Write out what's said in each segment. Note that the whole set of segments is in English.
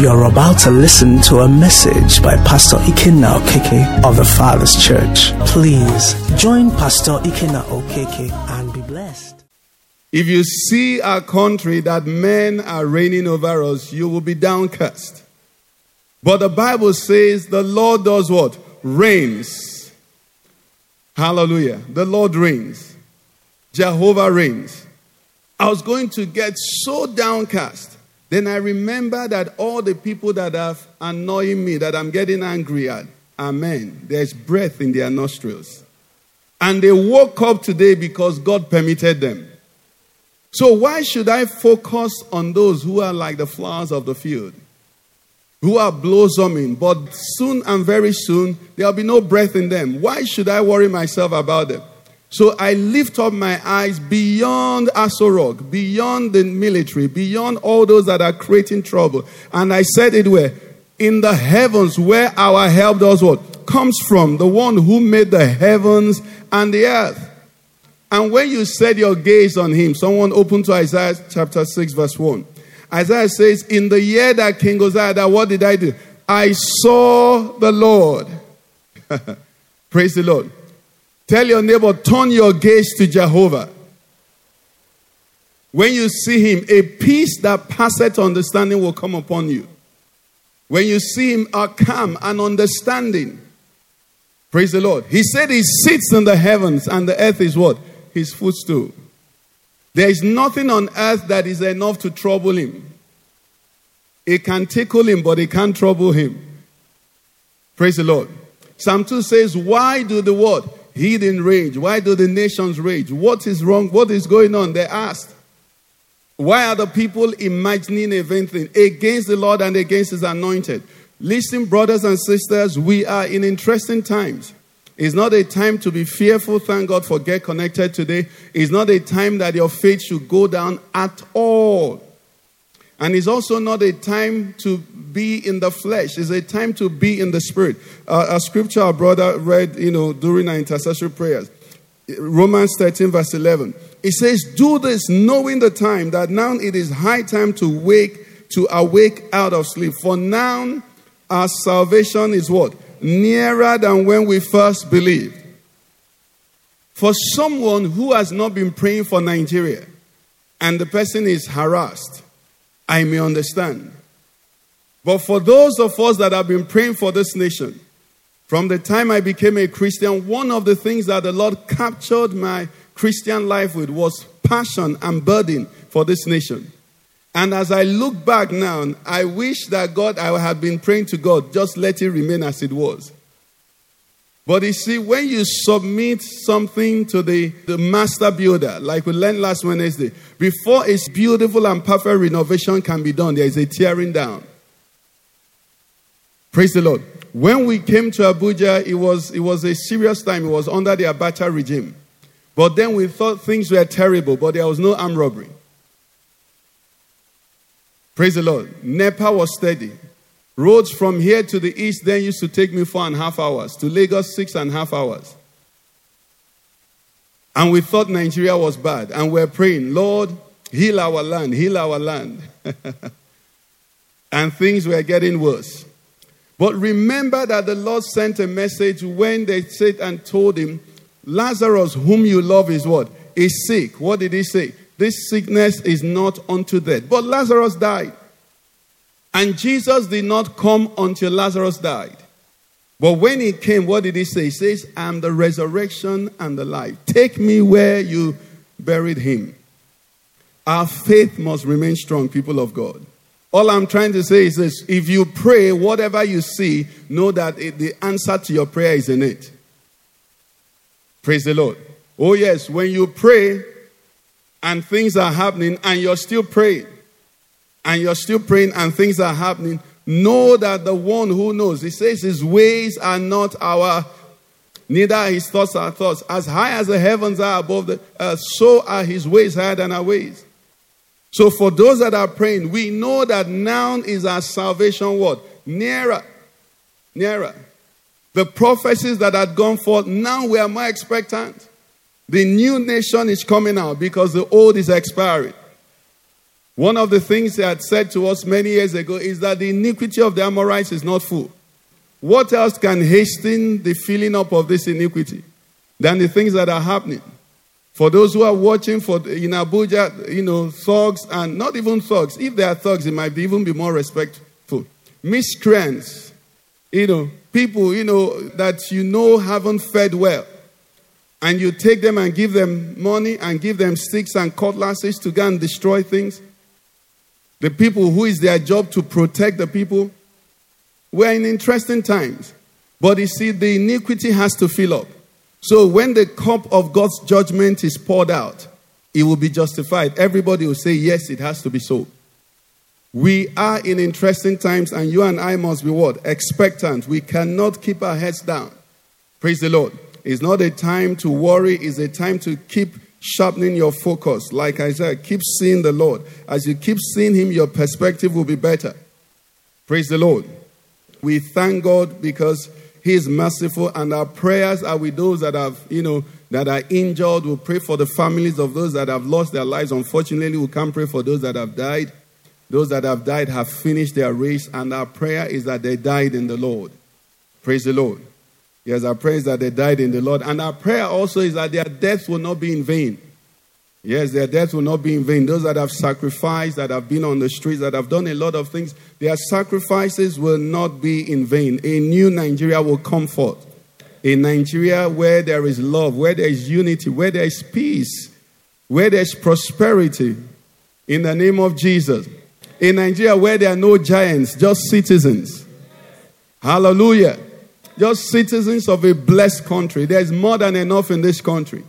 You're about to listen to a message by Pastor Ikenna Okeke of the Father's Church. Please join Pastor Ikenna Okeke and be blessed. If you see a country that men are reigning over us, you will be downcast. But the Bible says the Lord does what? Reigns. Hallelujah. The Lord reigns. Jehovah reigns. I was going to get so downcast. Then I remember that all the people that are annoying me, that I'm getting angry at, amen. There's breath in their nostrils. And they woke up today because God permitted them. So why should I focus on those who are like the flowers of the field? Who are blossoming, but soon and very soon there'll be no breath in them. Why should I worry myself about them? So I lift up my eyes beyond Aso Rock, beyond the military, beyond all those that are creating trouble. And I said it where? In the heavens where our help does what? Comes from the one who made the heavens and the earth. And when you set your gaze on him, someone open to Isaiah chapter 6, verse 1. Isaiah says, In the year that King Uzziah what did I do? I saw the Lord. Praise the Lord. Tell your neighbor, turn your gaze to Jehovah. When you see him, a peace that passeth understanding will come upon you. When you see him, a calm and understanding. Praise the Lord. He said he sits in the heavens and the earth is what? His footstool. There is nothing on earth that is enough to trouble him. It can tickle him, but it can't trouble him. Praise the Lord. Psalm 2 says, Why do the what? Heathen rage. Why do the nations rage? What is wrong? What is going on? They asked. Why are the people imagining a against the Lord and against his anointed? Listen, brothers and sisters, we are in interesting times. It's not a time to be fearful. Thank God for Get Connected today. It's not a time that your faith should go down at all. And it's also not a time to be in the flesh. It's a time to be in the spirit. Uh, a scripture our brother read, you know, during our intercessory prayers. Romans 13, verse 11. It says, Do this knowing the time that now it is high time to wake, to awake out of sleep. For now our salvation is what? Nearer than when we first believed. For someone who has not been praying for Nigeria and the person is harassed, I may understand. But for those of us that have been praying for this nation, from the time I became a Christian, one of the things that the Lord captured my Christian life with was passion and burden for this nation. And as I look back now, I wish that God, I had been praying to God, just let it remain as it was. But you see, when you submit something to the, the master builder, like we learned last Wednesday, before its beautiful and perfect renovation can be done, there is a tearing down. Praise the Lord. When we came to Abuja, it was, it was a serious time. It was under the Abacha regime. But then we thought things were terrible, but there was no armed robbery. Praise the Lord. NEPA was steady. Roads from here to the east then used to take me four and a half hours. To Lagos, six and a half hours. And we thought Nigeria was bad. And we're praying, Lord, heal our land, heal our land. and things were getting worse. But remember that the Lord sent a message when they said and told him, Lazarus, whom you love, is what? Is sick. What did he say? This sickness is not unto death. But Lazarus died. And Jesus did not come until Lazarus died. But when he came, what did he say? He says, I am the resurrection and the life. Take me where you buried him. Our faith must remain strong, people of God. All I'm trying to say is this if you pray, whatever you see, know that it, the answer to your prayer is in it. Praise the Lord. Oh, yes, when you pray and things are happening and you're still praying, and you're still praying and things are happening, know that the one who knows, he says his ways are not our, neither his thoughts are thoughts. As high as the heavens are above the earth, so are his ways higher than our ways. So for those that are praying, we know that now is our salvation word. Nearer. Nearer. The prophecies that had gone forth, now we are more expectant. The new nation is coming out because the old is expiring. One of the things he had said to us many years ago is that the iniquity of the Amorites is not full. What else can hasten the filling up of this iniquity than the things that are happening? For those who are watching for in Abuja, you know, thugs and not even thugs. If they are thugs, it might even be more respectful. Miscreants, you know, people, you know, that you know haven't fed well. And you take them and give them money and give them sticks and cutlasses to go and destroy things. The people who is their job to protect the people. We're in interesting times. But you see, the iniquity has to fill up. So when the cup of God's judgment is poured out, it will be justified. Everybody will say, Yes, it has to be so. We are in interesting times, and you and I must be what? Expectant. We cannot keep our heads down. Praise the Lord. It's not a time to worry, it's a time to keep sharpening your focus. Like I said, keep seeing the Lord. As you keep seeing Him, your perspective will be better. Praise the Lord. We thank God because He is merciful, and our prayers are with those that have, you know, that are injured. We pray for the families of those that have lost their lives. Unfortunately, we can't pray for those that have died. Those that have died have finished their race, and our prayer is that they died in the Lord. Praise the Lord. Yes, our prayer is that they died in the Lord. And our prayer also is that their deaths will not be in vain. Yes, their deaths will not be in vain. Those that have sacrificed, that have been on the streets, that have done a lot of things, their sacrifices will not be in vain. A new Nigeria will come forth. A Nigeria where there is love, where there is unity, where there is peace, where there is prosperity. In the name of Jesus A Nigeria where there are no giants, just citizens. Hallelujah. Just citizens of a blessed country. There's more than enough in this country.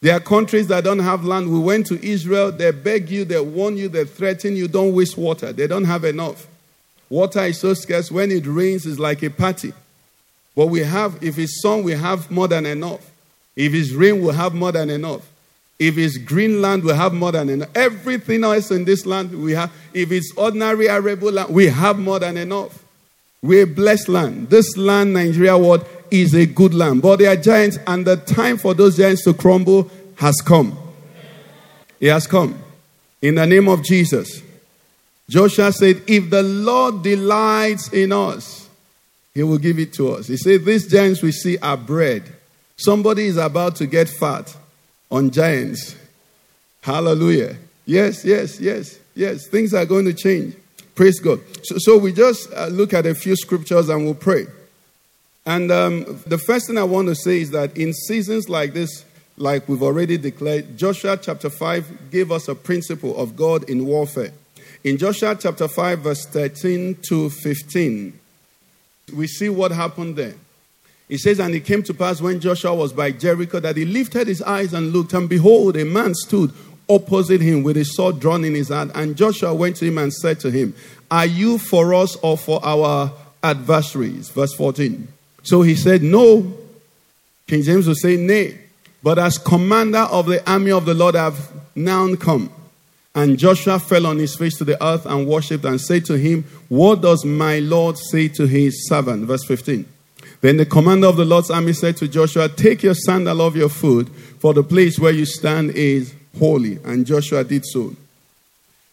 There are countries that don't have land. We went to Israel, they beg you, they warn you, they threaten you, don't waste water. They don't have enough. Water is so scarce. When it rains, it's like a party. But we have, if it's sun, we have more than enough. If it's rain, we have more than enough. If it's green land, we have more than enough. Everything else in this land, we have. If it's ordinary arable land, we have more than enough. We're a blessed land. This land, Nigeria, what is a good land. But there are giants, and the time for those giants to crumble has come. It has come. In the name of Jesus. Joshua said, If the Lord delights in us, he will give it to us. He said, These giants we see are bread. Somebody is about to get fat on giants. Hallelujah. Yes, yes, yes, yes. Things are going to change. Praise God. So, so we just uh, look at a few scriptures and we'll pray. And um, the first thing I want to say is that in seasons like this, like we've already declared, Joshua chapter 5 gave us a principle of God in warfare. In Joshua chapter 5, verse 13 to 15, we see what happened there. He says, And it came to pass when Joshua was by Jericho that he lifted his eyes and looked, and behold, a man stood opposite him with a sword drawn in his hand. And Joshua went to him and said to him, Are you for us or for our adversaries? Verse 14. So he said, No. King James will say, Nay. But as commander of the army of the Lord, I have now come. And Joshua fell on his face to the earth and worshipped and said to him, What does my Lord say to his servant? Verse 15. Then the commander of the Lord's army said to Joshua, Take your sandal off your foot, for the place where you stand is holy. And Joshua did so.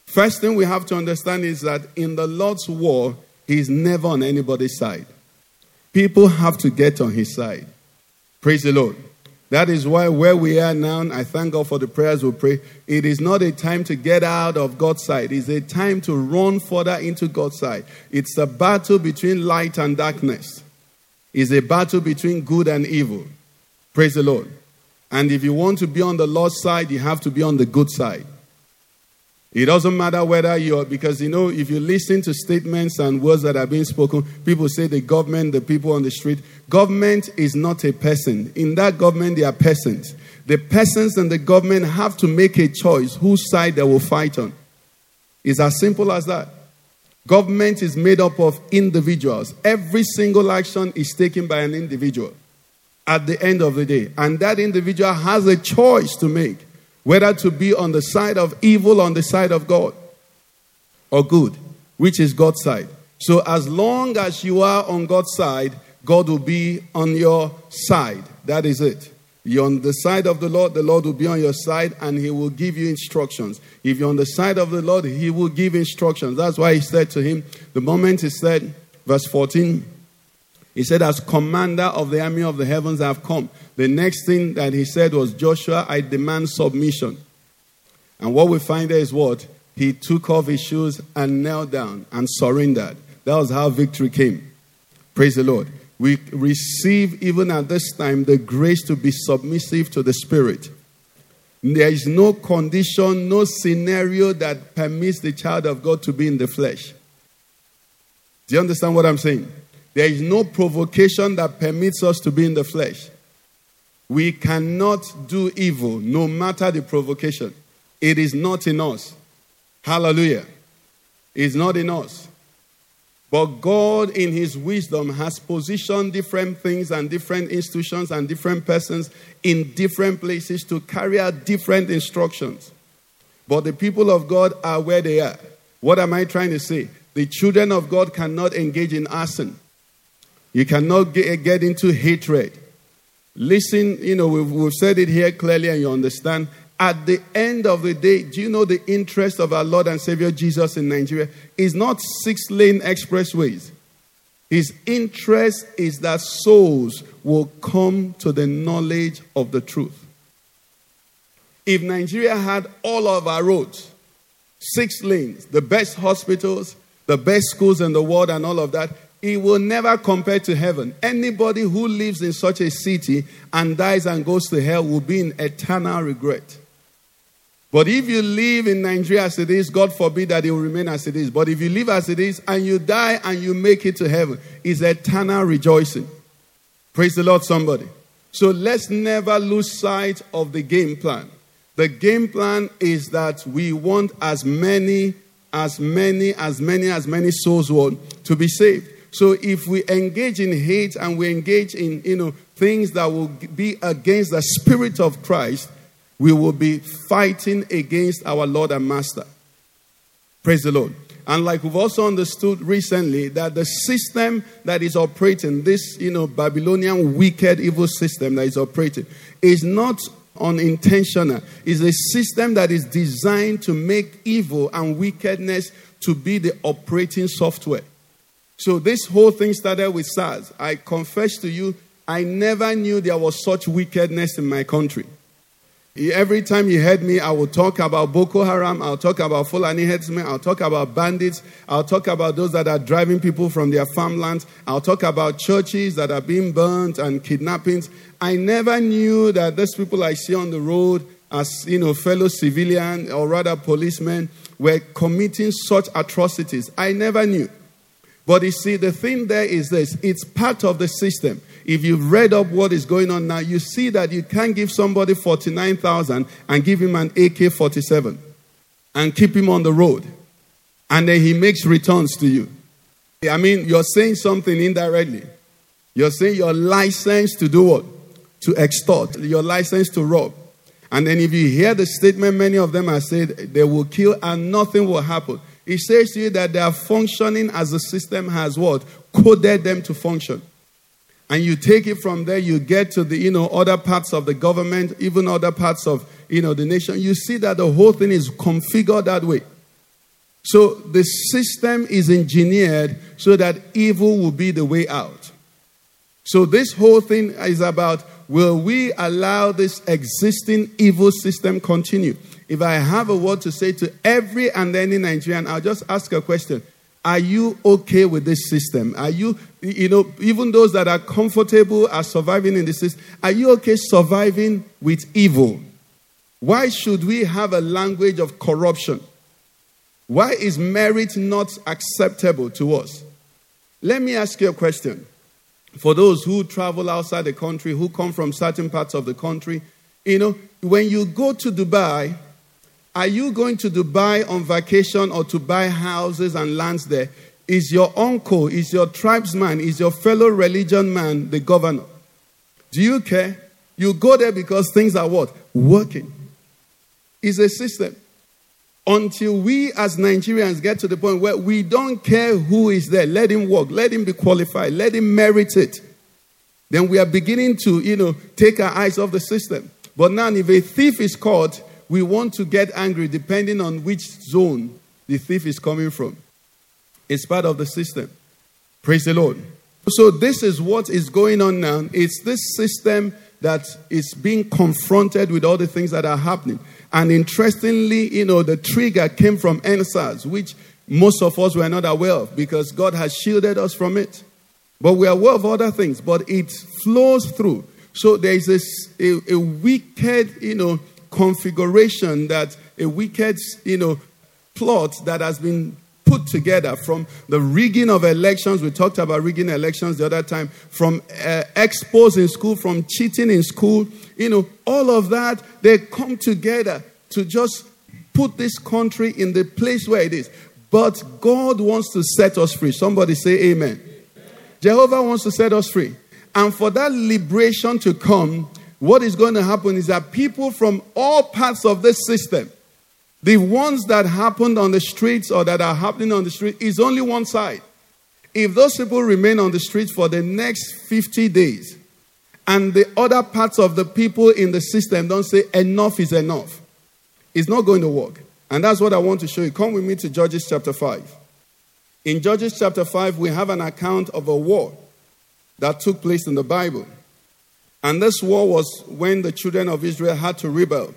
First thing we have to understand is that in the Lord's war, He's never on anybody's side. People have to get on His side. Praise the Lord. That is why where we are now, I thank God for the prayers we pray. It is not a time to get out of God's side. It's a time to run further into God's side. It's a battle between light and darkness It's a battle between good and evil. Praise the Lord. And if you want to be on the Lord's side, you have to be on the good side. It doesn't matter whether you're, because you know, if you listen to statements and words that are being spoken, people say the government, the people on the street. Government is not a person. In that government, they are persons. The persons and the government have to make a choice whose side they will fight on. It's as simple as that. Government is made up of individuals. Every single action is taken by an individual at the end of the day. And that individual has a choice to make whether to be on the side of evil, on the side of God, or good, which is God's side. So, as long as you are on God's side, God will be on your side. That is it. You're on the side of the Lord, the Lord will be on your side and he will give you instructions. If you're on the side of the Lord, he will give instructions. That's why he said to him, the moment he said, verse 14, he said, As commander of the army of the heavens, I have come. The next thing that he said was, Joshua, I demand submission. And what we find there is what? He took off his shoes and knelt down and surrendered. That was how victory came. Praise the Lord we receive even at this time the grace to be submissive to the Spirit. There is no condition, no scenario that permits the child of God to be in the flesh. Do you understand what I'm saying? There is no provocation that permits us to be in the flesh. We cannot do evil no matter the provocation. It is not in us. Hallelujah. It's not in us. But God, in His wisdom, has positioned different things and different institutions and different persons in different places to carry out different instructions. But the people of God are where they are. What am I trying to say? The children of God cannot engage in arson. You cannot get, get into hatred. Listen, you know, we've, we've said it here clearly and you understand. At the end of the day, do you know the interest of our Lord and Savior Jesus in Nigeria is not six lane expressways? His interest is that souls will come to the knowledge of the truth. If Nigeria had all of our roads, six lanes, the best hospitals, the best schools in the world, and all of that, it will never compare to heaven. Anybody who lives in such a city and dies and goes to hell will be in eternal regret. But if you live in Nigeria as it is, God forbid that it will remain as it is. But if you live as it is and you die and you make it to heaven, it's eternal rejoicing. Praise the Lord, somebody. So let's never lose sight of the game plan. The game plan is that we want as many, as many, as many, as many souls want to be saved. So if we engage in hate and we engage in, you know, things that will be against the spirit of Christ, we will be fighting against our Lord and Master. Praise the Lord. And like we've also understood recently, that the system that is operating, this you know Babylonian wicked evil system that is operating, is not unintentional. It's a system that is designed to make evil and wickedness to be the operating software. So this whole thing started with SARS. I confess to you, I never knew there was such wickedness in my country. Every time you heard me, I will talk about Boko Haram, I'll talk about Fulani headsmen, I'll talk about bandits, I'll talk about those that are driving people from their farmlands, I'll talk about churches that are being burnt and kidnappings. I never knew that those people I see on the road as you know fellow civilian or rather policemen were committing such atrocities. I never knew. But you see, the thing there is this it's part of the system if you've read up what is going on now, you see that you can't give somebody 49,000 and give him an AK 47 and keep him on the road. And then he makes returns to you. I mean, you're saying something indirectly. You're saying your license to do what? To extort, your license to rob. And then if you hear the statement, many of them have said they will kill and nothing will happen. It says to you that they are functioning as the system has what? Coded them to function. And you take it from there you get to the you know other parts of the government even other parts of you know the nation. You see that the whole thing is configured that way. So the system is engineered so that evil will be the way out. So this whole thing is about will we allow this existing evil system continue if i have a word to say to every and any nigerian i'll just ask a question are you okay with this system? Are you, you know, even those that are comfortable are surviving in this system, are you okay surviving with evil? Why should we have a language of corruption? Why is merit not acceptable to us? Let me ask you a question. For those who travel outside the country, who come from certain parts of the country, you know, when you go to Dubai, are you going to Dubai on vacation or to buy houses and lands there? Is your uncle, is your tribesman, is your fellow religion man the governor? Do you care? You go there because things are what? Working. It's a system. Until we as Nigerians get to the point where we don't care who is there, let him work, let him be qualified, let him merit it. then we are beginning to, you know, take our eyes off the system. But now, if a thief is caught, we want to get angry depending on which zone the thief is coming from. It's part of the system. Praise the Lord. So, this is what is going on now. It's this system that is being confronted with all the things that are happening. And interestingly, you know, the trigger came from EndSARS, which most of us were not aware of because God has shielded us from it. But we are aware of other things, but it flows through. So there is this, a, a wicked, you know, configuration that a wicked, you know, plot that has been put together from the rigging of elections. We talked about rigging elections the other time, from uh, expos in school, from cheating in school. You know, all of that, they come together to just put this country in the place where it is. But God wants to set us free. Somebody say amen. amen. Jehovah wants to set us free. And for that liberation to come, what is going to happen is that people from all parts of this system, the ones that happened on the streets or that are happening on the street, is only one side. If those people remain on the streets for the next 50 days, and the other parts of the people in the system don't say enough is enough, it's not going to work. And that's what I want to show you. Come with me to Judges chapter 5. In Judges chapter 5, we have an account of a war that took place in the Bible. And this war was when the children of Israel had to rebel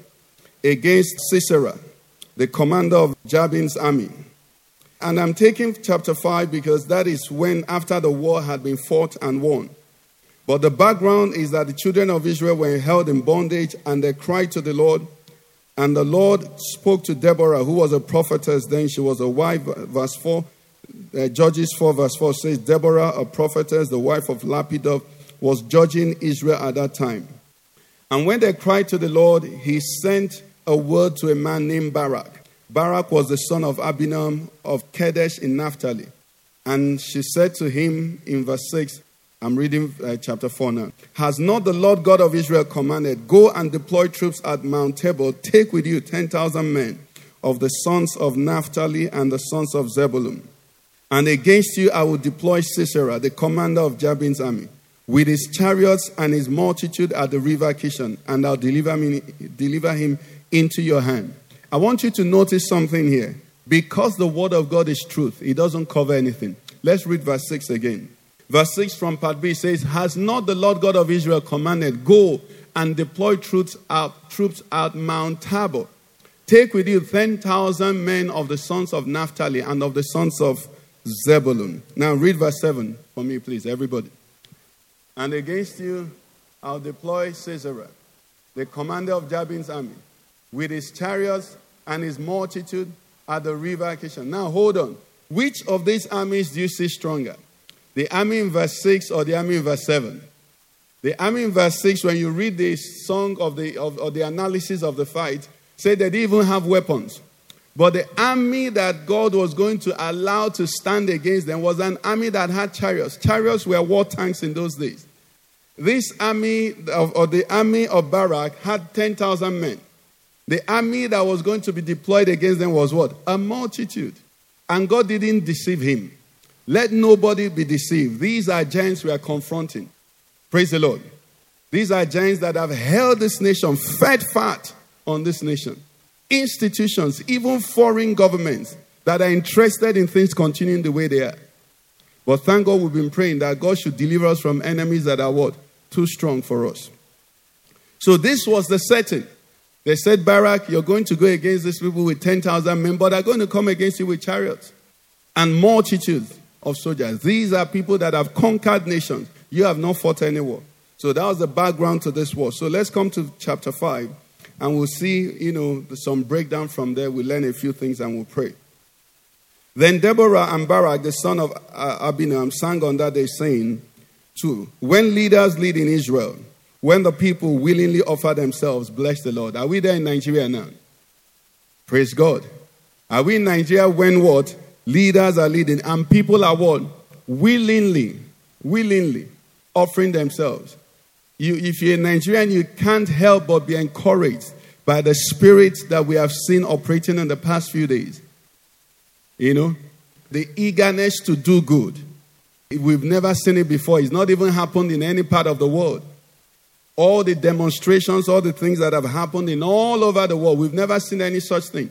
against Sisera, the commander of Jabin's army. And I'm taking chapter 5 because that is when, after the war had been fought and won. But the background is that the children of Israel were held in bondage and they cried to the Lord. And the Lord spoke to Deborah, who was a prophetess then. She was a wife, verse 4. Uh, Judges 4, verse 4 says, Deborah, a prophetess, the wife of Lapidoth, was judging Israel at that time. And when they cried to the Lord, he sent a word to a man named Barak. Barak was the son of Abinoam of Kedesh in Naphtali. And she said to him in verse 6, I'm reading uh, chapter 4 now. Has not the Lord God of Israel commanded, Go and deploy troops at Mount Tabor, take with you 10,000 men of the sons of Naphtali and the sons of Zebulun. And against you I will deploy Sisera, the commander of Jabin's army with his chariots and his multitude at the river Kishon, and I'll deliver, me, deliver him into your hand. I want you to notice something here. Because the word of God is truth, it doesn't cover anything. Let's read verse 6 again. Verse 6 from part B says, Has not the Lord God of Israel commanded, Go and deploy troops out, troops at Mount Tabor? Take with you 10,000 men of the sons of Naphtali and of the sons of Zebulun. Now read verse 7 for me, please, everybody. And against you I'll deploy Sisera, the commander of Jabin's army, with his chariots and his multitude at the river Kishon. Now hold on. Which of these armies do you see stronger? The army in verse 6 or the army in verse 7? The army in verse 6, when you read the song of the, of, of the analysis of the fight, say they didn't even have weapons. But the army that God was going to allow to stand against them was an army that had chariots. Chariots were war tanks in those days. This army, or the army of Barak, had 10,000 men. The army that was going to be deployed against them was what? A multitude. And God didn't deceive him. Let nobody be deceived. These are giants we are confronting. Praise the Lord. These are giants that have held this nation, fed fat on this nation. Institutions, even foreign governments that are interested in things continuing the way they are. But thank God we've been praying that God should deliver us from enemies that are what? Too strong for us. So this was the setting. They said, Barak, you're going to go against these people with 10,000 men, but they're going to come against you with chariots and multitudes of soldiers. These are people that have conquered nations. You have not fought any war. So that was the background to this war. So let's come to chapter 5 and we'll see, you know, some breakdown from there. We'll learn a few things and we'll pray. Then Deborah and Barak, the son of Abinoam, sang on that day, saying, Two, when leaders lead in Israel, when the people willingly offer themselves, bless the Lord. Are we there in Nigeria now? Praise God. Are we in Nigeria when what? Leaders are leading and people are what? Willingly, willingly offering themselves. You, if you're a Nigerian, you can't help but be encouraged by the spirit that we have seen operating in the past few days. You know, the eagerness to do good We've never seen it before. It's not even happened in any part of the world. All the demonstrations, all the things that have happened in all over the world, we've never seen any such thing.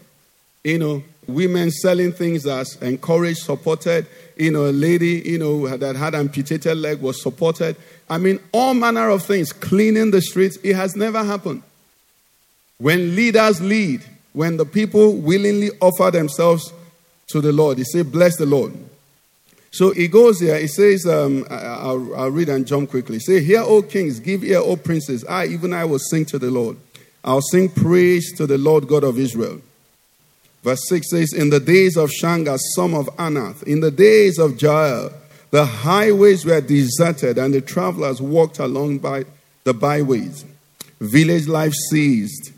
You know, women selling things as encouraged, supported. You know, a lady, you know, that had amputated leg was supported. I mean, all manner of things, cleaning the streets. It has never happened. When leaders lead, when the people willingly offer themselves to the Lord, they say, Bless the Lord. So he goes here, he says, um, I'll, I'll, read and jump quickly. Say, Hear, O kings, give ear, O princes. I, even I, will sing to the Lord. I'll sing praise to the Lord God of Israel. Verse 6 says, In the days of Shamgar, son of Anath, in the days of Jael, the highways were deserted and the travelers walked along by the byways. Village life ceased.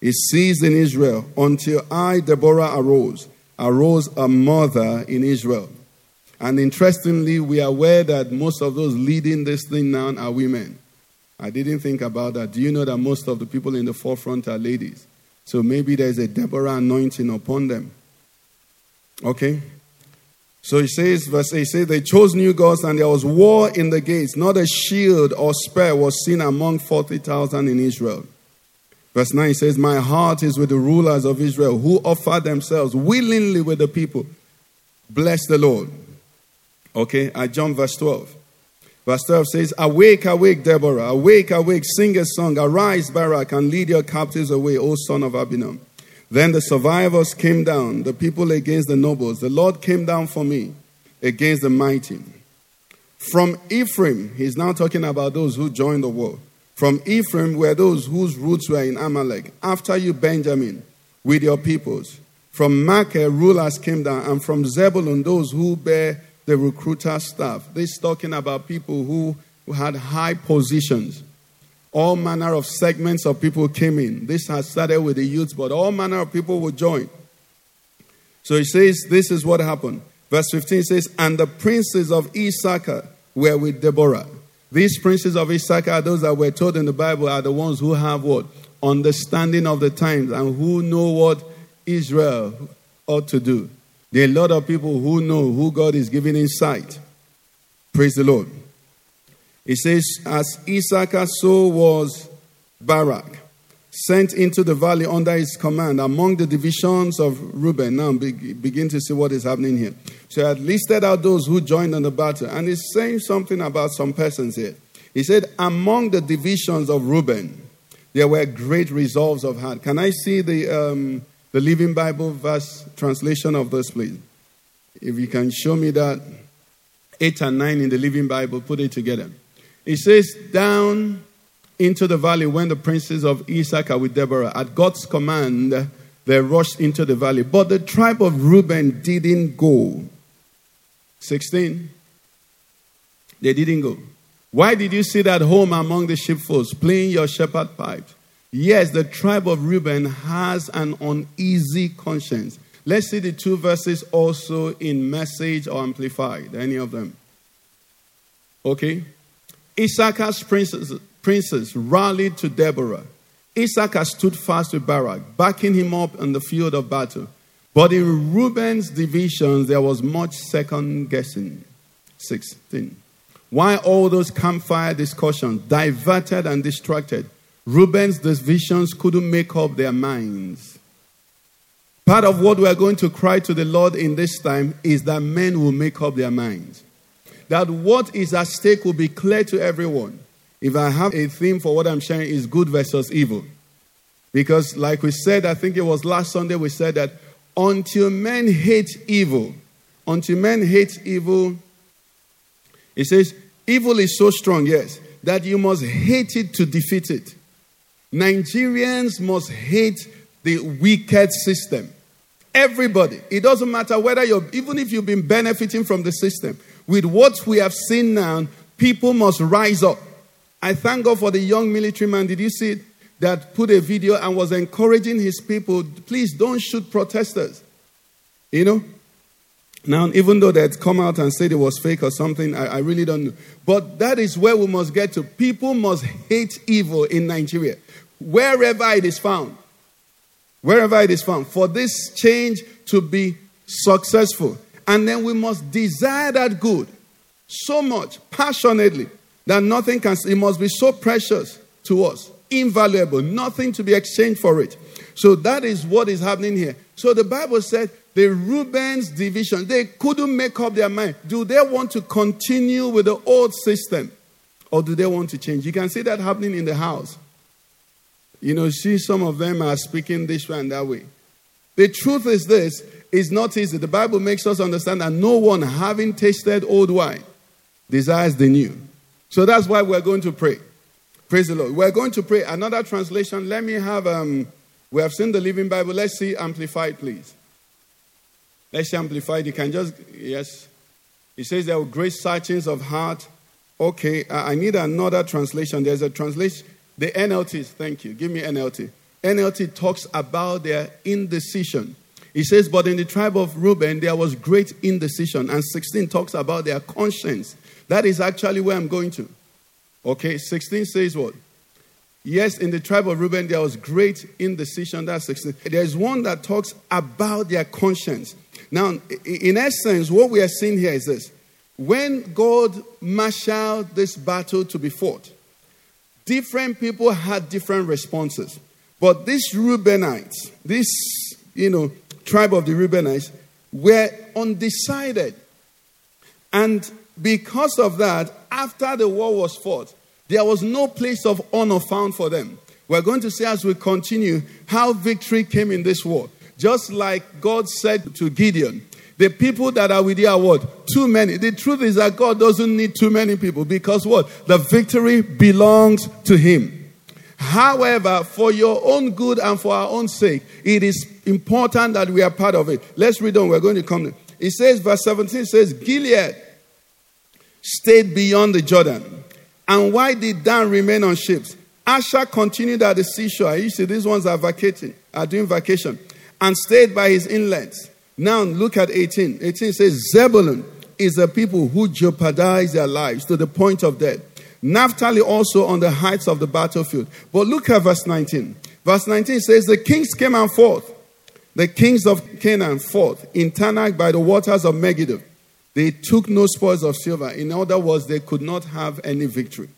It ceased in Israel until I, Deborah, arose, arose a mother in Israel. And interestingly, we are aware that most of those leading this thing now are women. I didn't think about that. Do you know that most of the people in the forefront are ladies? So maybe there's a Deborah anointing upon them. Okay? So he says, verse 8 says, They chose new gods, and there was war in the gates. Not a shield or spear was seen among 40,000 in Israel. Verse 9 says, My heart is with the rulers of Israel who offer themselves willingly with the people. Bless the Lord. Okay, I jump verse 12. Verse 12 says, Awake, awake, Deborah. Awake, awake, sing a song. Arise, Barak, and lead your captives away, O son of Abinoam. Then the survivors came down, the people against the nobles. The Lord came down for me against the mighty. From Ephraim, he's now talking about those who joined the war. From Ephraim were those whose roots were in Amalek. After you, Benjamin, with your peoples. From Machir, rulers came down, and from Zebulun, those who bear the recruiter staff. This is talking about people who, who had high positions all manner of segments of people came in. This has started with the youth, but all manner of people would join. So he says, This is what happened. Verse 15 says, And the princes of Issachar were with Deborah. These princes of Issachar, those that were told in the Bible, are the ones who have what? Understanding of the times and who know what Israel ought to do. There are a lot of people who know who God is giving insight. Praise the Lord. It says, As Issachar, so was Barak, sent into the valley under his command among the divisions of Reuben. Now begin to see what is happening here. So I listed out those who joined in the battle, and he's saying something about some persons here. He said, Among the divisions of Reuben, there were great resolves of heart. Can I see the, um, the Living Bible verse translation of this, please? If you can show me that 8 and 9 in the Living Bible, put it together. It says, Down into the valley went the princes of Issachar with Deborah. At God's command, they rushed into the valley. But the tribe of Reuben didn't go. 16. They didn't go. Why did you sit at home among the sheepfolds playing your shepherd pipes? Yes, the tribe of Reuben has an uneasy conscience. Let's see the two verses also in message or amplified, any of them. Okay? Issachar's princes, princes rallied to Deborah. Issachar stood fast with Barak, backing him up in the field of battle. But in Reuben's divisions, there was much second guessing. 16. Why all those campfire discussions, diverted and distracted? Reuben's divisions couldn't make up their minds. Part of what we are going to cry to the Lord in this time is that men will make up their minds that what is at stake will be clear to everyone. If I have a theme for what I'm sharing is good versus evil. Because like we said, I think it was last Sunday we said that until men hate evil, until men hate evil, it says evil is so strong, yes, that you must hate it to defeat it. Nigerians must hate the wicked system. Everybody. It doesn't matter whether you're, even if you've been benefiting from the system, with what we have seen now, people must rise up. I thank God for the young military man. Did you see it? That put a video and was encouraging his people, please don't shoot protesters. You know? Now, even though they'd come out and said it was fake or something, I, I really don't know. But that is where we must get to. People must hate evil in Nigeria, wherever it is found. Wherever it is found. For this change to be successful, and then we must desire that good. so much, passionately, that nothing can, it must be so precious to us, invaluable, nothing to be exchanged for it. So that is what is happening here. So the Bible said the Reuben's division, they couldn't make up their mind. Do they want to continue with the old system or do they want to change? You can see that happening in the house. You know, see some of them are speaking this way and that way. The truth is this is not easy. The Bible makes us understand that no one having tasted old wine desires the new. So that's why we're going to pray. Praise the Lord. We're going to pray. Another translation. Let me have um we have seen the Living Bible. Let's see Amplified, please. Let's see Amplified. You can just yes. It says there were great searchings of heart. Okay, I need another translation. There's a translation. The NLT, thank you. Give me NLT. NLT talks about their indecision. He says, But in the tribe of Reuben, there was great indecision. And 16 talks about their conscience. That is actually where I'm going to. Okay, 16 says what? Yes, in the tribe of Reuben, there was great indecision. That's 16. There's one that talks about their conscience. Now, in essence, what we are seeing here is this. When God marshaled this battle to be fought, different people had different responses. But these Reubenites, this, you know, tribe of the Reubenites, were undecided. And because of that, after the war was fought, there was no place of honor found for them. We're going to see as we continue how victory came in this war. Just like God said to Gideon, the people that are with you are what? Too many. The truth is that God doesn't need too many people because what? The victory belongs to Him. However, for your own good and for our own sake, it is important that we are part of it. Let's read on. We're going to come. It says, verse 17 says, Gilead stayed beyond the Jordan. And why did Dan remain on ships? Asher continued at the seashore. You see, these ones are vacating, are doing vacation, and stayed by his inlets. Now look at 18. 18 says, Zebulun is a people who jeopardize their lives to the point of death. Naphtali also on the heights of the battlefield. But look at verse 19. Verse 19 says, The kings came and fought. The kings of Canaan fought in Taanach by the waters of Megiddo. They took no spoils of silver. In other words, they could not have any victory.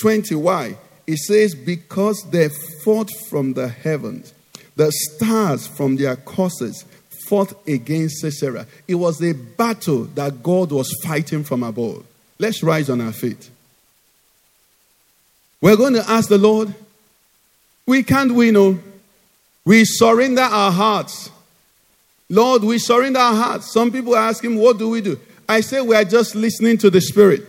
20. Why? It says, Because they fought from the heavens, the stars from their courses fought against Sisera. It was a battle that God was fighting from above. Let's rise on our feet. We're going to ask the Lord, we can't win, no. We surrender our hearts. Lord, we surrender our hearts. Some people ask him, What do we do? I say we are just listening to the Spirit.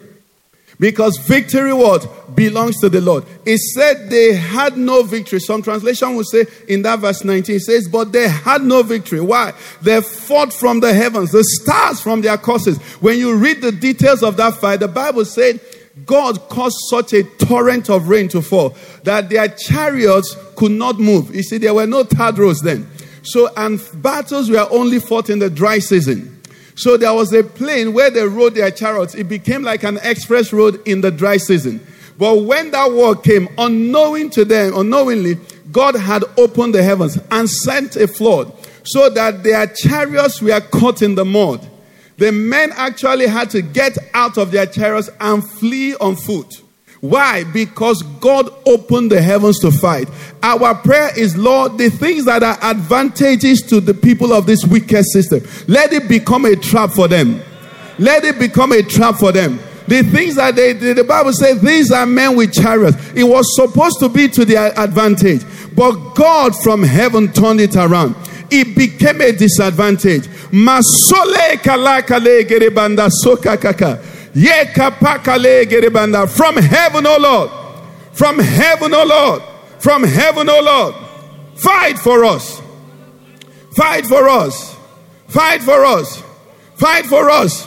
Because victory what belongs to the Lord. It said they had no victory. Some translation will say in that verse 19 it says, but they had no victory. Why? They fought from the heavens, the stars from their courses. When you read the details of that fight, the Bible said God caused such a torrent of rain to fall that their chariots could not move. You see, there were no tarred roads then. So, and battles were only fought in the dry season. So there was a plain where they rode their chariots. It became like an express road in the dry season. But when that war came, unknowing to them, unknowingly, God had opened the heavens and sent a flood so that their chariots were caught in the mud. The men actually had to get out of their chariots and flee on foot. Why? Because God opened the heavens to fight. Our prayer is, Lord, the things that are advantageous to the people of this wicked system, let it become a trap for them. Let it become a trap for them. The things that they, the Bible says, these are men with chariots. It was supposed to be to their advantage, but God from heaven turned it around. It became a disadvantage. From heaven, O Lord. From heaven, O Lord. From heaven, O Lord. Fight for us. Fight for us. Fight for us. Fight for us.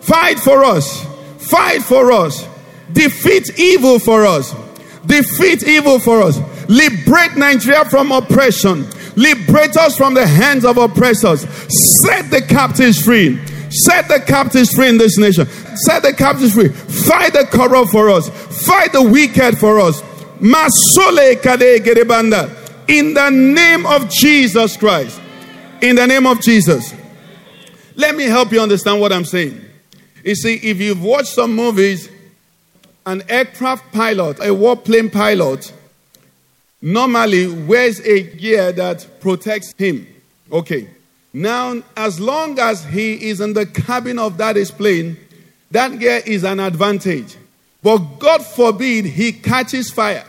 Fight for us. Fight for us. Defeat evil for us. Defeat evil for us. Liberate Nigeria from oppression. Liberate us from the hands of oppressors. Set the captives free. Set the captives free in this nation. Set the captives free. Fight the corrupt for us. Fight the wicked for us. Masole kade gerebanda. In the name of Jesus Christ. In the name of Jesus. Let me help you understand what I'm saying. You see, if you've watched some movies, an aircraft pilot, a warplane pilot, normally wears a gear that protects him. Okay. Now, as long as he is in the cabin of that plane, that gear is an advantage. But God forbid he catches fire.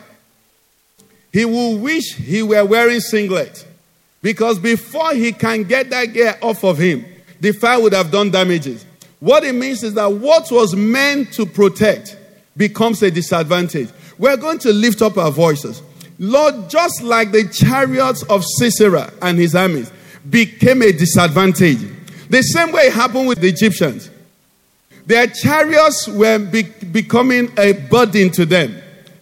He will wish he were wearing singlet. Because before he can get that gear off of him, the fire would have done damages. What it means is that what was meant to protect becomes a disadvantage. We're going to lift up our voices. Lord, just like the chariots of Sisera and his armies became a disadvantage, the same way happened with the Egyptians. Their chariots were be- becoming a burden to them.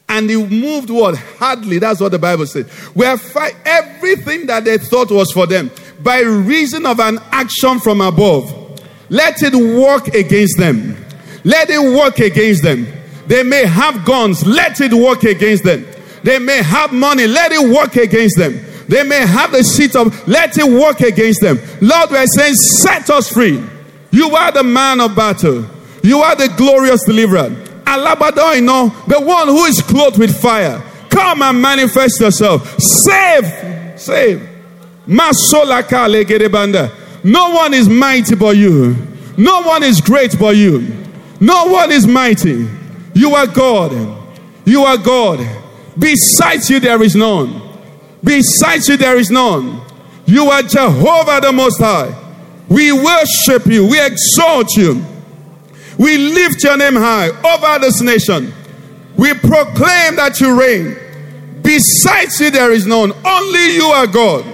And he moved what? Hardly. That's what the Bible says. Where fi- everything that they thought was for them, by reason of an action from above, let it work against them. Let it work against them. They may have guns, let it work against them. They may have money, let it work against them. They may have the seat of, let it work against them. Lord, we're saying, set us free. You are the man of battle. You are the glorious deliverer. Alagbada, you know, the one who is clothed with fire. Come and manifest yourself. Save. Save. No one is mighty but you. No one is great but you. No one is mighty. You are God. You are God. Besides you, there is none. Besides you, there is none. You are Jehovah the Most High. We worship you. We exalt you. We lift your name high over this nation. We proclaim that you reign. Besides you, there is none. Only you are God.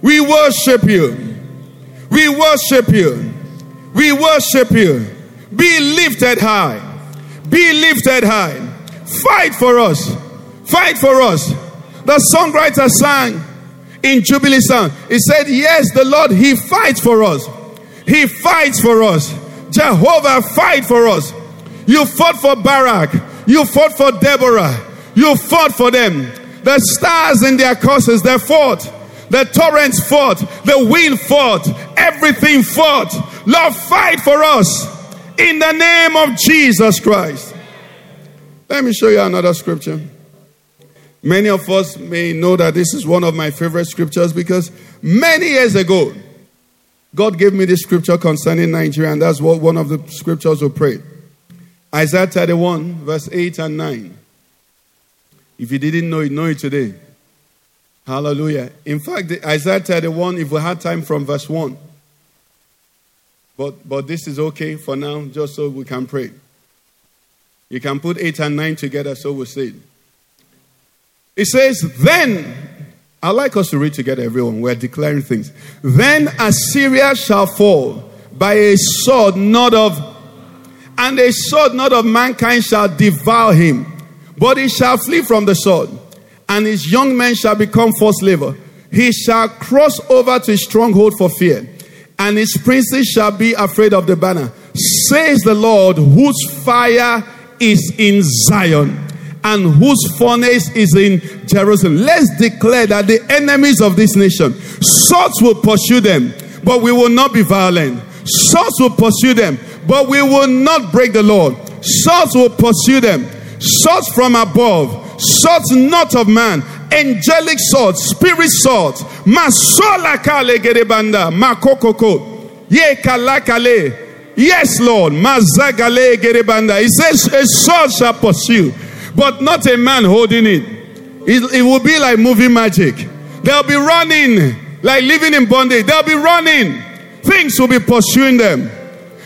We worship you. We worship you. We worship you. Be lifted high. Be lifted high. Fight for us. Fight for us. The songwriter sang in Jubilee song. He said, Yes, the Lord, He fights for us. He fights for us. Jehovah, fight for us. You fought for Barak. You fought for Deborah. You fought for them. The stars in their courses, they fought. The torrents fought. The wind fought. Everything fought. Lord, fight for us in the name of Jesus Christ. Let me show you another scripture. Many of us may know that this is one of my favorite scriptures because many years ago, God gave me this scripture concerning Nigeria, and that's what one of the scriptures we prayed. Isaiah 31, verse 8 and 9. If you didn't know it, know it today. Hallelujah. In fact, Isaiah 31, if we had time from verse 1. But, but this is okay for now, just so we can pray. You can put 8 and 9 together, so we'll see. It says, Then I like us to read together, everyone. We're declaring things. Then Assyria shall fall by a sword not of, and a sword not of mankind shall devour him, but he shall flee from the sword, and his young men shall become forced labor. He shall cross over to his stronghold for fear, and his princes shall be afraid of the banner. Says the Lord, whose fire is in Zion and whose furnace is in Jerusalem. Let's declare that the enemies of this nation, swords will pursue them, but we will not be violent. Swords will pursue them, but we will not break the law. Swords will pursue them. Swords from above, swords not of man, angelic swords, spirit swords. Masola kale gerebanda, makokoko, ye kalakale. Yes, Lord. Mazagale gerebanda. He says, a sword shall pursue but not a man holding it. It, it will be like movie magic. They'll be running like living in bondage. They'll be running. Things will be pursuing them.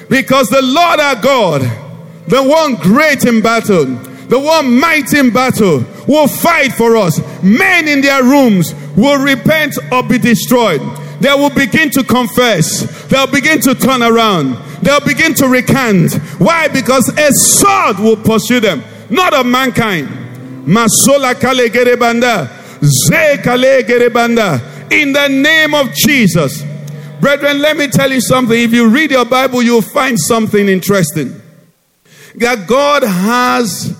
Because the Lord our God, the one great in battle, the one mighty in battle, will fight for us. Men in their rooms will repent or be destroyed. They will begin to confess. They'll begin to turn around. They'll begin to recant. Why? Because a sword will pursue them not of mankind. Masola kale gerebanda, ze kale gerebanda. In the name of Jesus. Brethren, let me tell you something. If you read your Bible, you'll find something interesting. That God has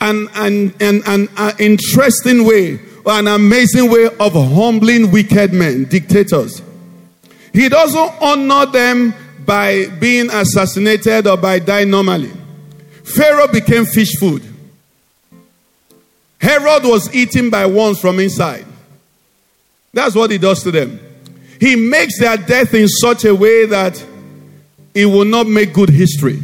an, an, an, an, an interesting way, or an amazing way of humbling wicked men, dictators. He doesn't honor them by being assassinated or by dying normally. Pharaoh became fish food. Herod was eaten by worms from inside. That's what he does to them. He makes their death in such a way that it will not make good history.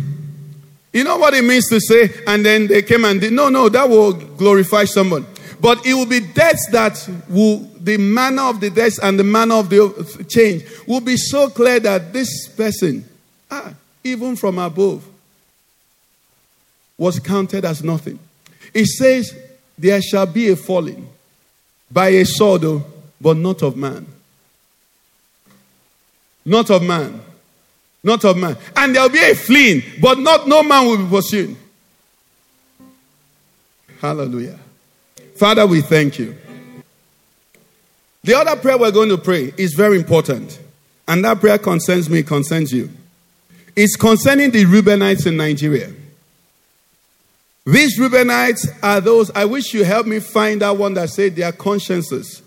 You know what it means to say, and then they came and did. No, no, that will glorify someone. But it will be deaths that will, the manner of the deaths and the manner of the change will be so clear that this person, ah, even from above, was counted as nothing. It says, There shall be a falling by a sword, oh, but not of man. Not of man. Not of man. And there will be a fleeing, but not no man will be pursued. Hallelujah. Father, we thank you. The other prayer we're going to pray is very important. And that prayer concerns me, concerns you. It's concerning the Reubenites in Nigeria. These Reubenites are those, I wish you help me find that one that said their consciences.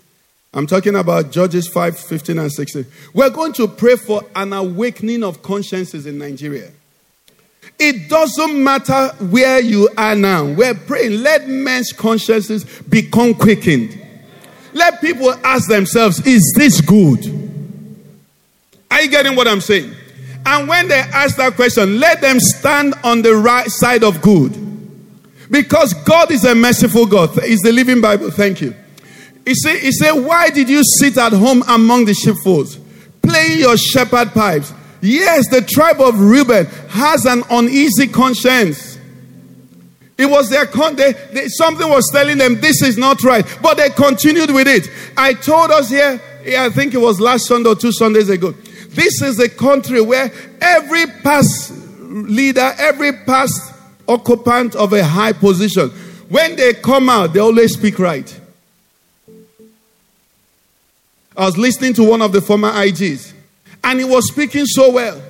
I'm talking about Judges 5, 15 and 16. We're going to pray for an awakening of consciences in Nigeria. It doesn't matter where you are now. We're praying, let men's consciences become quickened. Let people ask themselves, is this good? Are you getting what I'm saying? And when they ask that question, let them stand on the right side of good. Because God is a merciful God. Is the living Bible. Thank you. He said, he said, Why did you sit at home among the sheepfolds, playing your shepherd pipes? Yes, the tribe of Reuben has an uneasy conscience. It was their con- they, they, something was telling them this is not right, but they continued with it. I told us here, I think it was last Sunday or two Sundays ago. This is a country where every past leader, every past occupant of a high position, when they come out, they always speak right. I was listening to one of the former IGs, and he was speaking so well.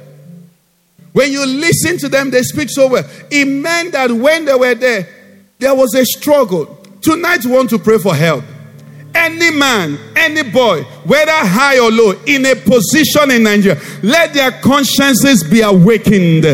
When you listen to them, they speak so well. It meant that when they were there, there was a struggle. Tonight, we want to pray for help. Any man, any boy, whether high or low, in a position in Nigeria, let their consciences be awakened.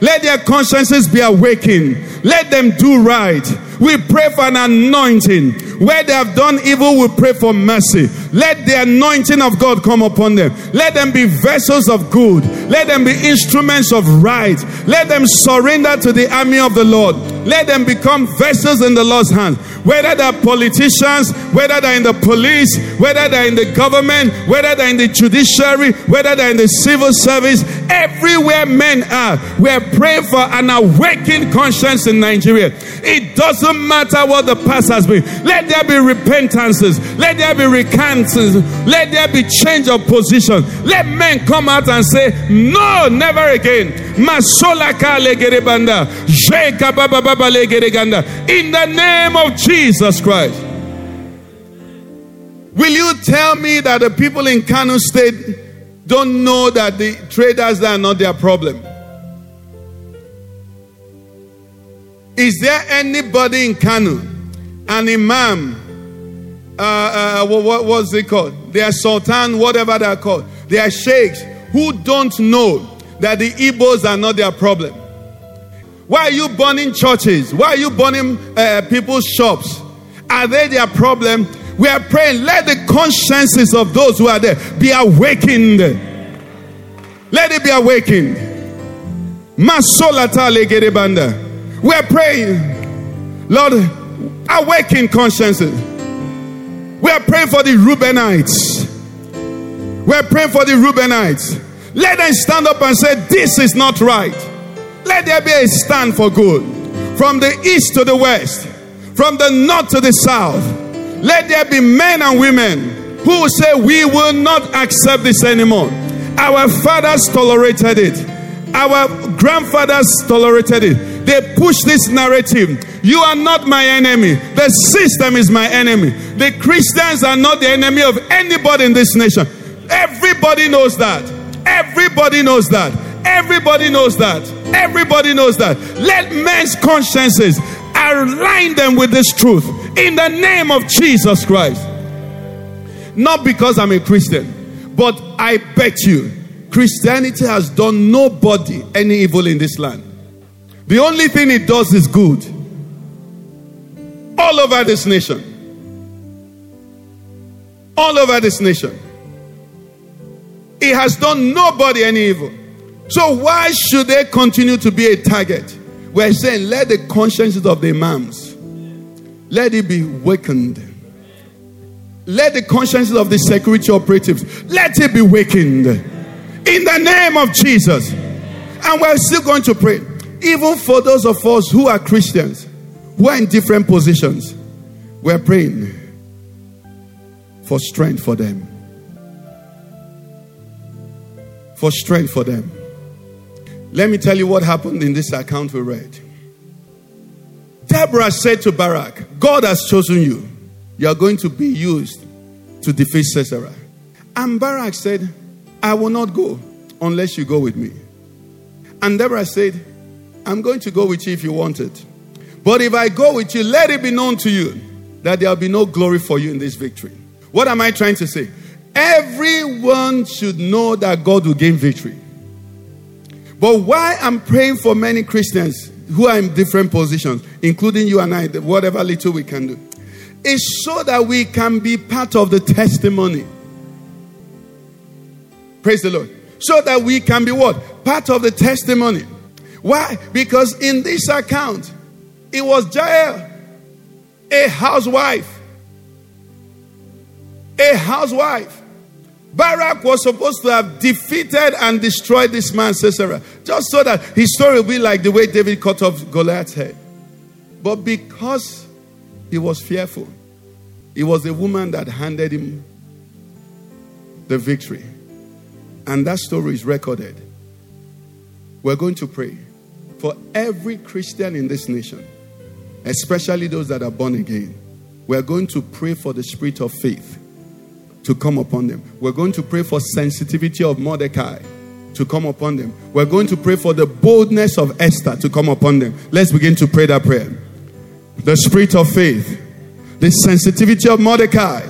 Let their consciences be awakened. Let them do right. We pray for an anointing. Where they have done evil, we pray for mercy. Let the anointing of God come upon them. Let them be vessels of good. Let them be instruments of right. Let them surrender to the army of the Lord. Let them become vessels in the Lord's hand. Whether they're politicians, whether they're in the police, whether they're in the government, whether they're in the judiciary, whether they're in the civil service, everywhere men are, we're praying for an awakened conscience in Nigeria. It doesn't matter what the past has been. Let there be repentances. Let there be recantances. Let there be change of position. Let men come out and say, No, never again. In the name of Jesus Christ. Will you tell me that the people in Kano State don't know that the traders are not their problem? Is there anybody in Kano, an imam, uh, uh, what, what was it called? They are sultan, whatever they are called. They are sheikhs who don't know that the Igbos are not their problem. Why are you burning churches? Why are you burning uh, people's shops? Are they their problem? We are praying, let the consciences of those who are there be awakened. Let it be awakened. We are praying, Lord, awaken consciences. We are praying for the Reubenites. We are praying for the Reubenites. Let them stand up and say, This is not right. Let there be a stand for good. From the east to the west, from the north to the south. Let there be men and women who say, We will not accept this anymore. Our fathers tolerated it, our grandfathers tolerated it. They push this narrative. You are not my enemy. The system is my enemy. The Christians are not the enemy of anybody in this nation. Everybody knows that. Everybody knows that. Everybody knows that. Everybody knows that. Let men's consciences align them with this truth in the name of Jesus Christ. Not because I'm a Christian, but I bet you Christianity has done nobody any evil in this land. The only thing it does is good. All over this nation. All over this nation. It has done nobody any evil. So why should they continue to be a target? We're saying let the consciences of the imams let it be wakened. Let the consciences of the security operatives let it be wakened in the name of Jesus. And we're still going to pray. Even for those of us who are Christians, who are in different positions, we're praying for strength for them. For strength for them. Let me tell you what happened in this account we read. Deborah said to Barak, God has chosen you. You are going to be used to defeat Sisera. And Barak said, I will not go unless you go with me. And Deborah said, I'm going to go with you if you want it. But if I go with you, let it be known to you that there will be no glory for you in this victory. What am I trying to say? Everyone should know that God will gain victory. But why I'm praying for many Christians who are in different positions, including you and I, whatever little we can do, is so that we can be part of the testimony. Praise the Lord. So that we can be what? Part of the testimony. Why? Because in this account, it was Jael, a housewife. A housewife. Barak was supposed to have defeated and destroyed this man, Sisera, just so that his story will be like the way David cut off Goliath's head. But because he was fearful, it was a woman that handed him the victory. And that story is recorded. We're going to pray for every Christian in this nation, especially those that are born again. We're going to pray for the spirit of faith to come upon them. We're going to pray for sensitivity of Mordecai to come upon them. We're going to pray for the boldness of Esther to come upon them. Let's begin to pray that prayer. The spirit of faith, the sensitivity of Mordecai.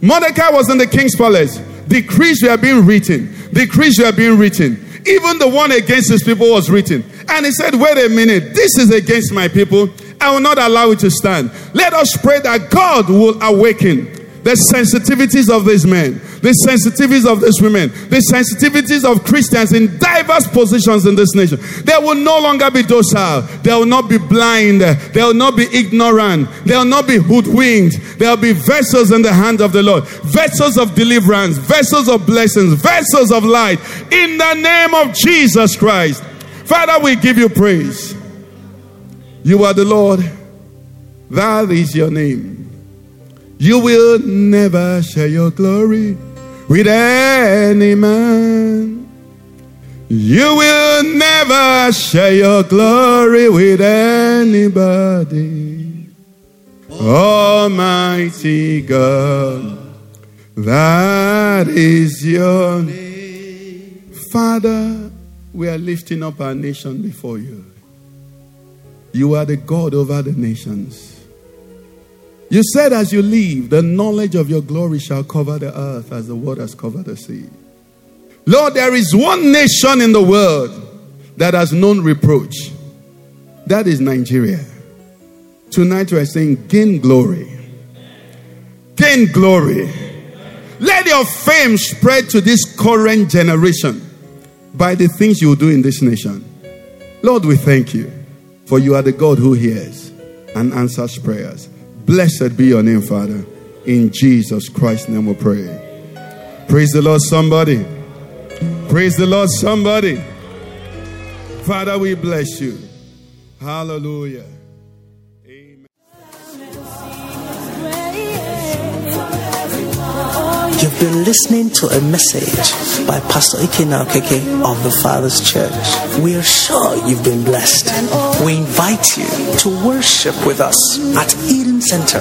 Mordecai was in the king's palace. Decrees were being written. Decrees were being written. Even the one against his people was written. And he said, Wait a minute, this is against my people. I will not allow it to stand. Let us pray that God will awaken the sensitivities of these men, the sensitivities of these women, the sensitivities of Christians in diverse positions in this nation. They will no longer be docile. They will not be blind. They will not be ignorant. They will not be hoodwinked. They will be vessels in the hand of the Lord, vessels of deliverance, vessels of blessings, vessels of light. In the name of Jesus Christ. Father, we give you praise. You are the Lord. That is your name. You will never share your glory with any man. You will never share your glory with anybody. Almighty God, that is your name. Father, we are lifting up our nation before you. You are the God over the nations. You said, as you leave, the knowledge of your glory shall cover the earth as the waters cover the sea. Lord, there is one nation in the world that has known reproach. That is Nigeria. Tonight we are saying, gain glory. Gain glory. Let your fame spread to this current generation by the things you do in this nation. Lord, we thank you for you are the God who hears and answers prayers. Blessed be your name, Father. In Jesus Christ's name we pray. Praise the Lord, somebody. Praise the Lord, somebody. Father, we bless you. Hallelujah. You've been listening to a message by Pastor Ikenna Okeke of the Father's Church. We are sure you've been blessed. We invite you to worship with us at Eden Center,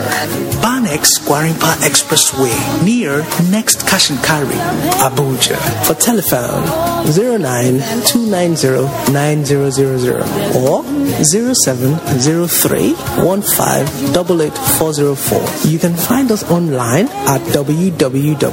Banex Gwarinpa Expressway, near Next Kashinkari, Abuja. For telephone 09 290 or zero seven zero three one five double eight four zero four. You can find us online at www